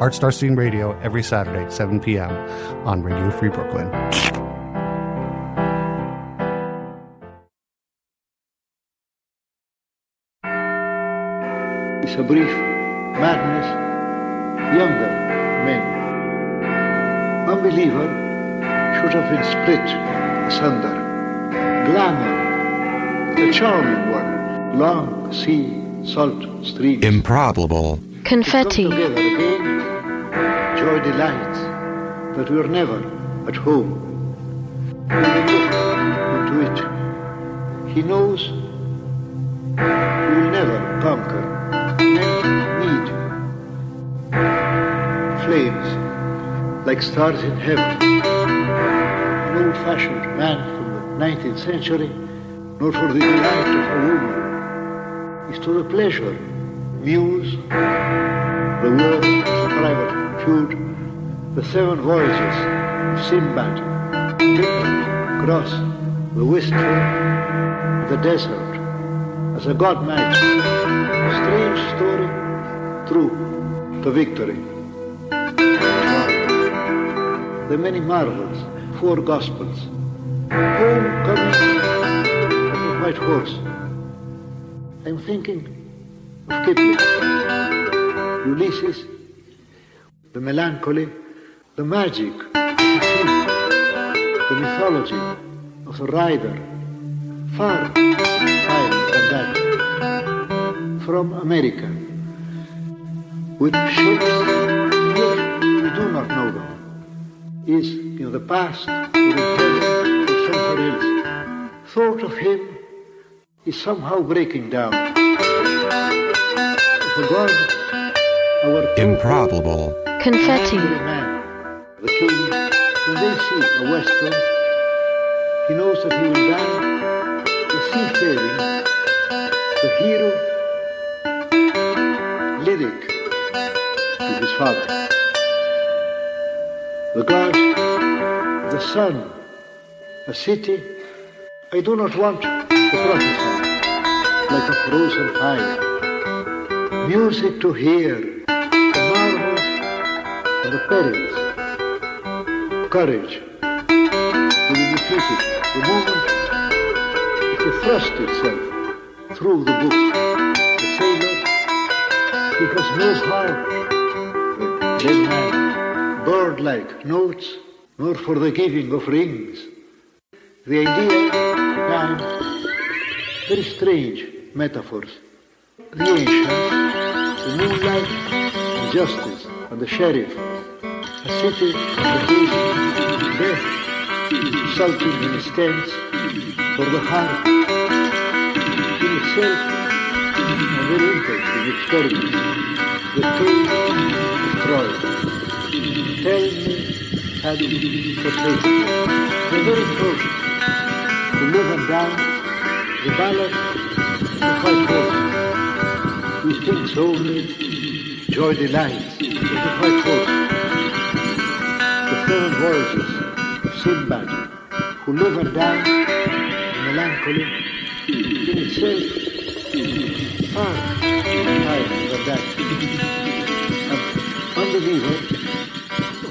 Art Star Scene Radio every Saturday, 7 p.m. on Radio Free Brooklyn. It's a brief madness, younger men. Unbeliever should have been split asunder. Glamour, the charming one, long sea, salt streams. Improbable. Confetti. Again, joy delights that we're never at home. Into it. He knows we will never conquer. Need flames like stars in heaven. An old-fashioned man from the 19th century, nor for the delight of a woman, is to the pleasure, muse, the the private feud, the seven voyages Sinbad, cross the wistful, the desert, as a god might. Strange story, true to victory. The many marvels, four gospels, homecoming of the white horse. I'm thinking Kipling, Ulysses, the melancholy, the magic, the mythology of the rider, far higher than that, from America, with ships we do not know them, is in the past or in present or somewhere else. Thought of him is somehow breaking down. For God, our Improbable. Confetti. the king, when they see a western, he knows that he will die the seafaring, the hero, lyric to his father. The god, the sun, a city, I do not want to prophesy like a frozen fire. Music to hear, the marvels and the perils. Courage will be defeated the moment it thrust itself through the book. The sailor, no heart. The dead man, bird-like notes, nor for the giving of rings. The idea, time, very strange metaphors. The ancients, the moonlight, justice, and the sheriff, a city of the death, sulking in its tents, for the heart, in itself, a very interesting experiment. The tale of Troy. Tell me, had forsaken the very first to live and die, the ballad of the white horse. We think only joy delights of the white horse. The seven voyages of Sinbad, who live and die in melancholy, in itself far higher than that. An unbeliever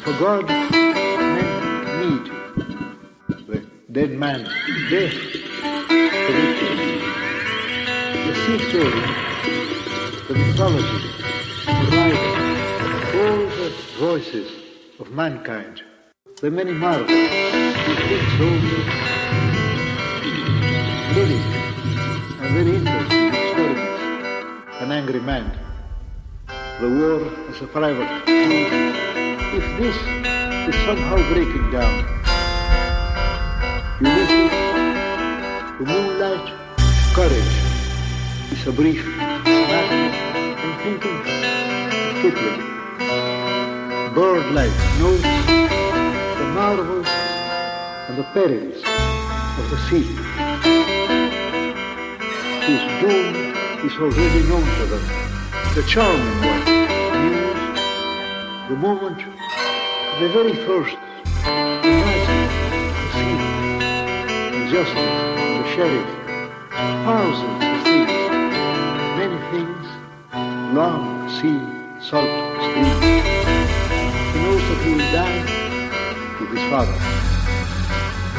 a God men need. The dead man, death, the victory. The seafaring, the mythology, rider, all the voices of mankind, the many marvels, the things only lyric and very interesting experiments. An angry man, the war as a private. If this is somehow breaking down, Ulysses, the moonlight, courage is a brief thinking of Kipling. Bird-like notes, the marvels and the perils of the sea, His doom is already known to them. The charming one, the moment, the very first, the sea, the justice, the sheriff, thousands long, sea, salt stream. He knows that he will die to his father.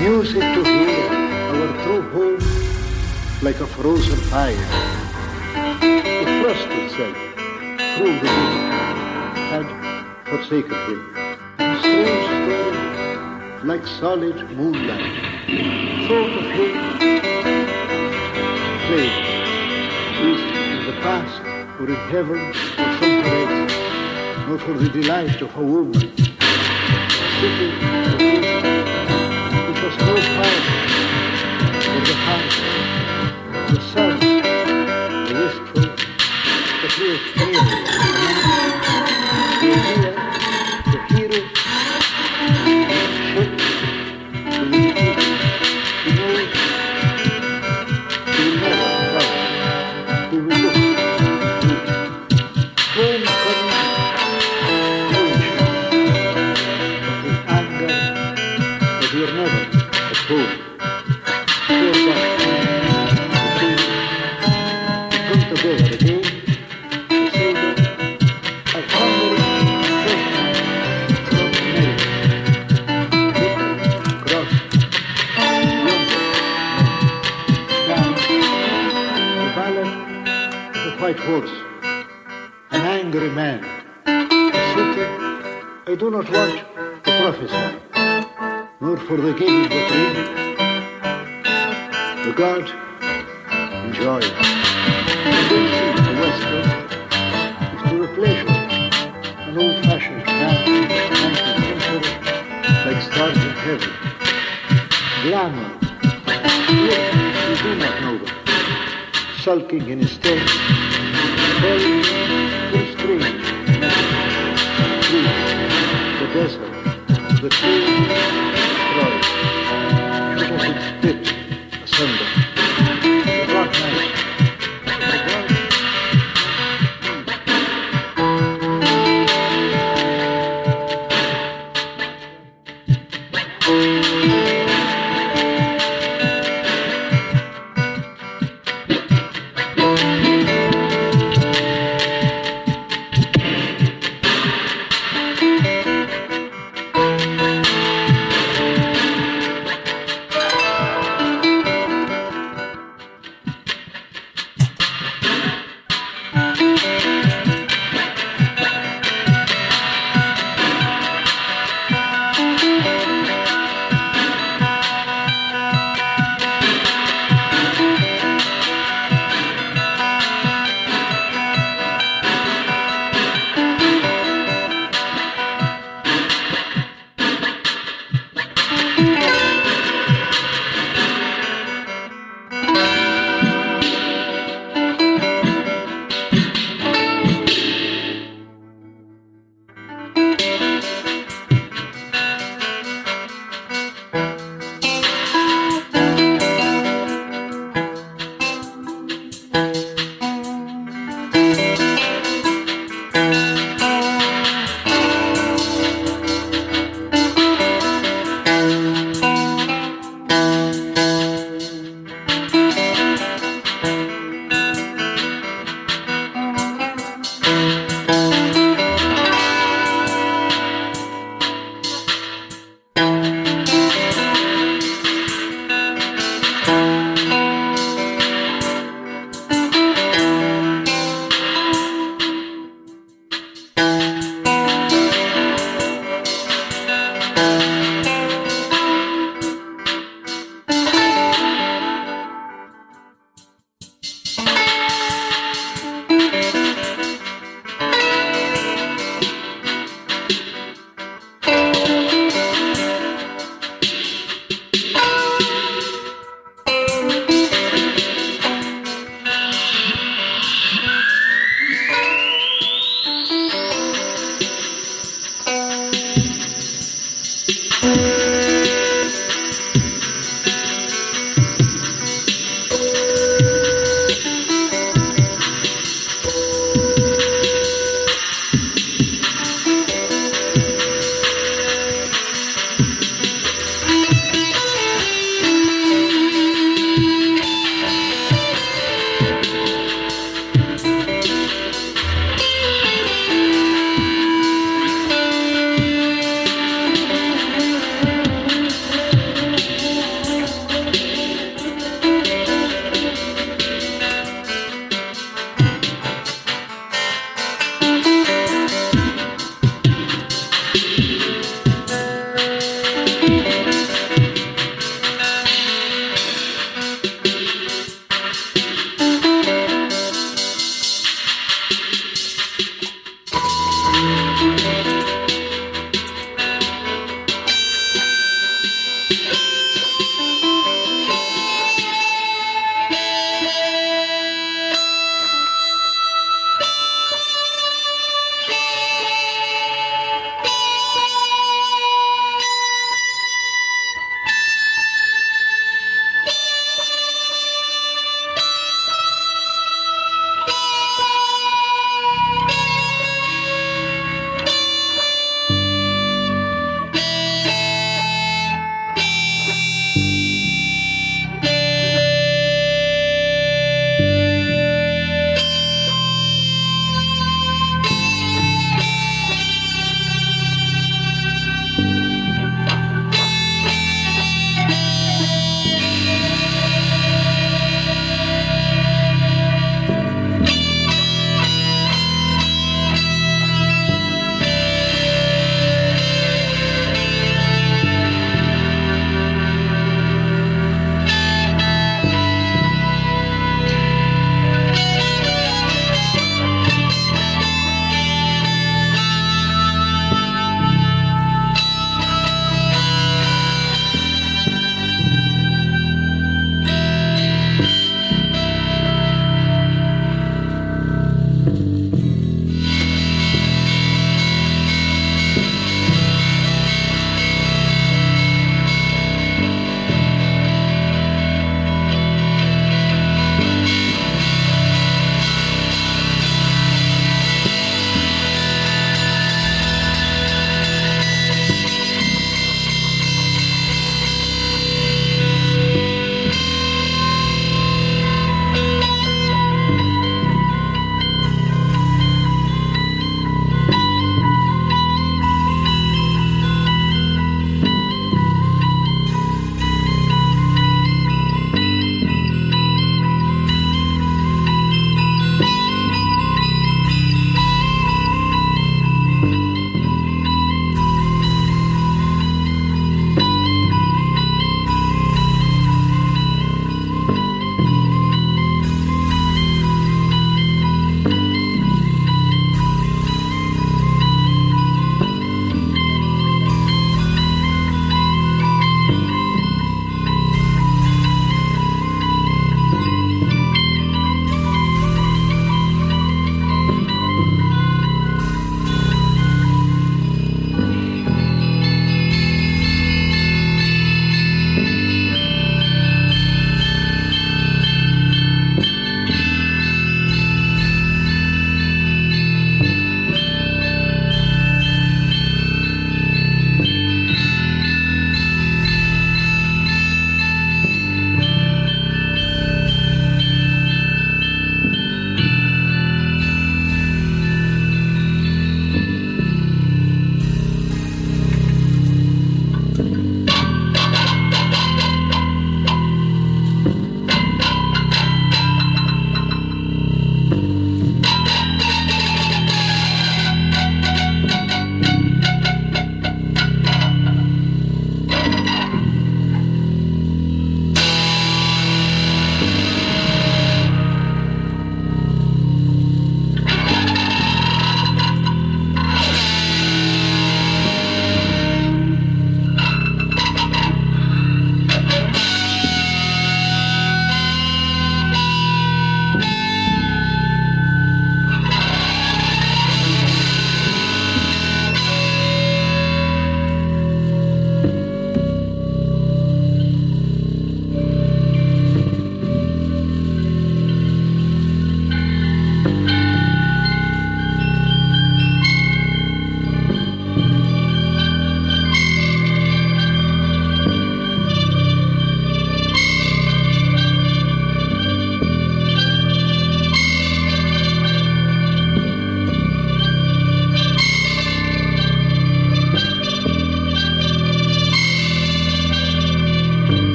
Music to hear our true home like a frozen fire. It thrust itself through the music had forsaken him. The strange story, like solid moonlight, thought of him played is in the past for in heaven or someplace, not for the delight of a woman. Sitting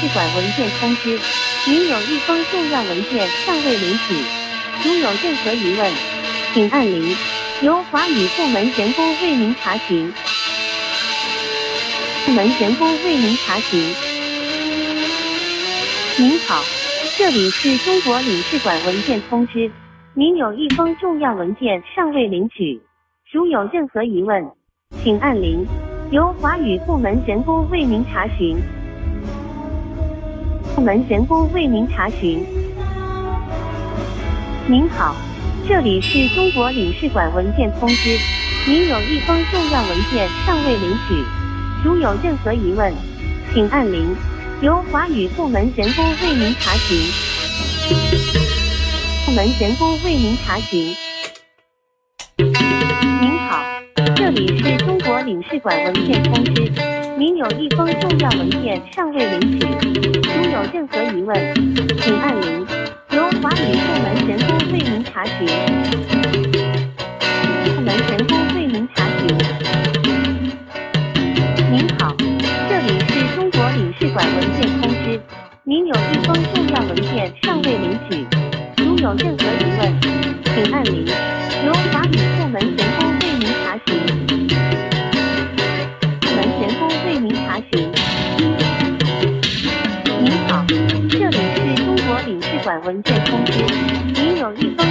领事馆文件通知，您有一封重要文件尚未领取，如有任何疑问，请按零，由华语部门员工为您查询。部门员工为您查询。您好，这里是中国领事馆文件通知，您有一封重要文件尚未领取，如有任何疑问，请按零，由华语部门员工为您查询。部门员工为您查询。您好，这里是中国领事馆文件通知，您有一封重要文件尚未领取，如有任何疑问，请按零。由华语部门员工为您查询。部门员工为您查询。您好，这里是中国领事馆文件通知，您有一封重要文件尚未领取，有任何疑问，请按零，由华语部门员工为您查询。部门员工为您查询。您好，这里是中国领事馆文件通知，您有一封重要文件尚未领取，如有任何疑问，请按零，由华语部门员工为您查询。部门员工为您查询。国领事馆文件通知，您有一封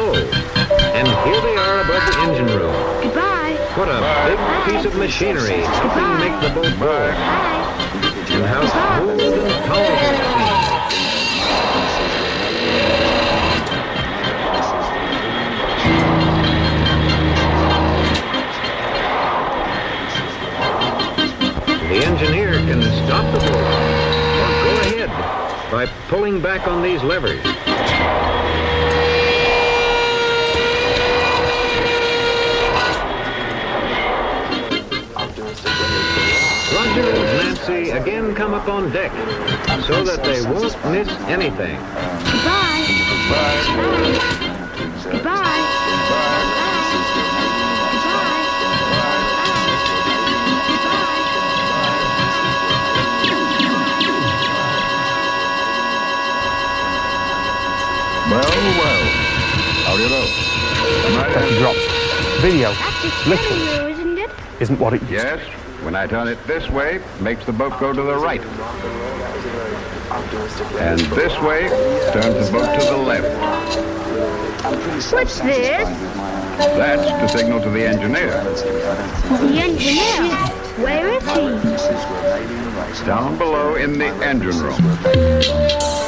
down. And here they are above the engine room. Goodbye. What a big piece of machinery helping make the boat go. Bye. And how smooth and powerful it seems. The engineer can stop the boat or go ahead by pulling back on these levers. And Nancy again come up on deck so that they won't miss anything. Goodbye. Bye. Goodbye. Well, well. How do you know? Am I That there? drops. Video That's just Literally. steering isn't it? isn't what it used Yes. When I turn it this way, makes the boat go to the right. And this way, turns the boat to the left. What's this? That's to signal to the engineer. The engineer. Where is he? Down below in the engine room.